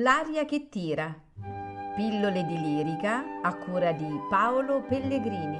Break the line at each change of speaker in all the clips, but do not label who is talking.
L'aria che tira. Pillole di lirica a cura di Paolo Pellegrini.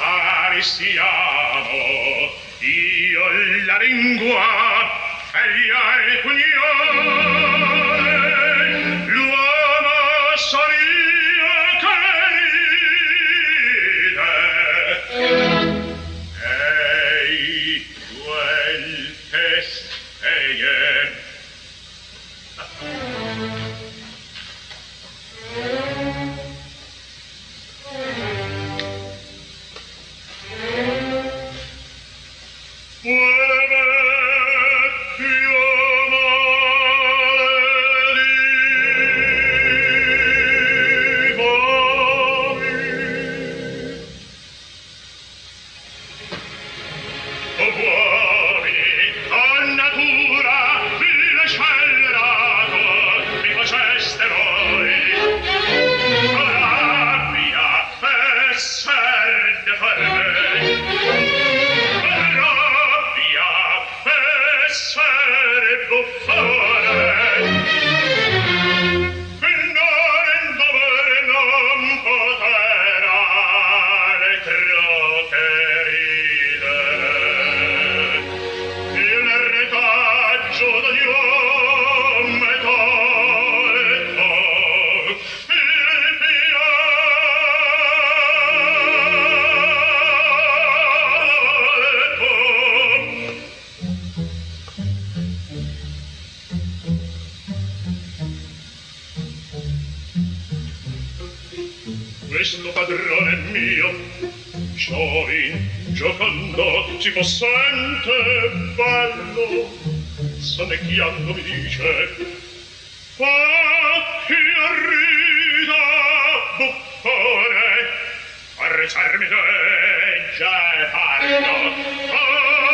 Aristiano, io la lingua Hey, yeah. Luft Questo padrone mio. Giovi, giocando, si può sente bello. Sane mi dice, fa chi arrida, buffone, a rezarmi te, già è fatto. Oh,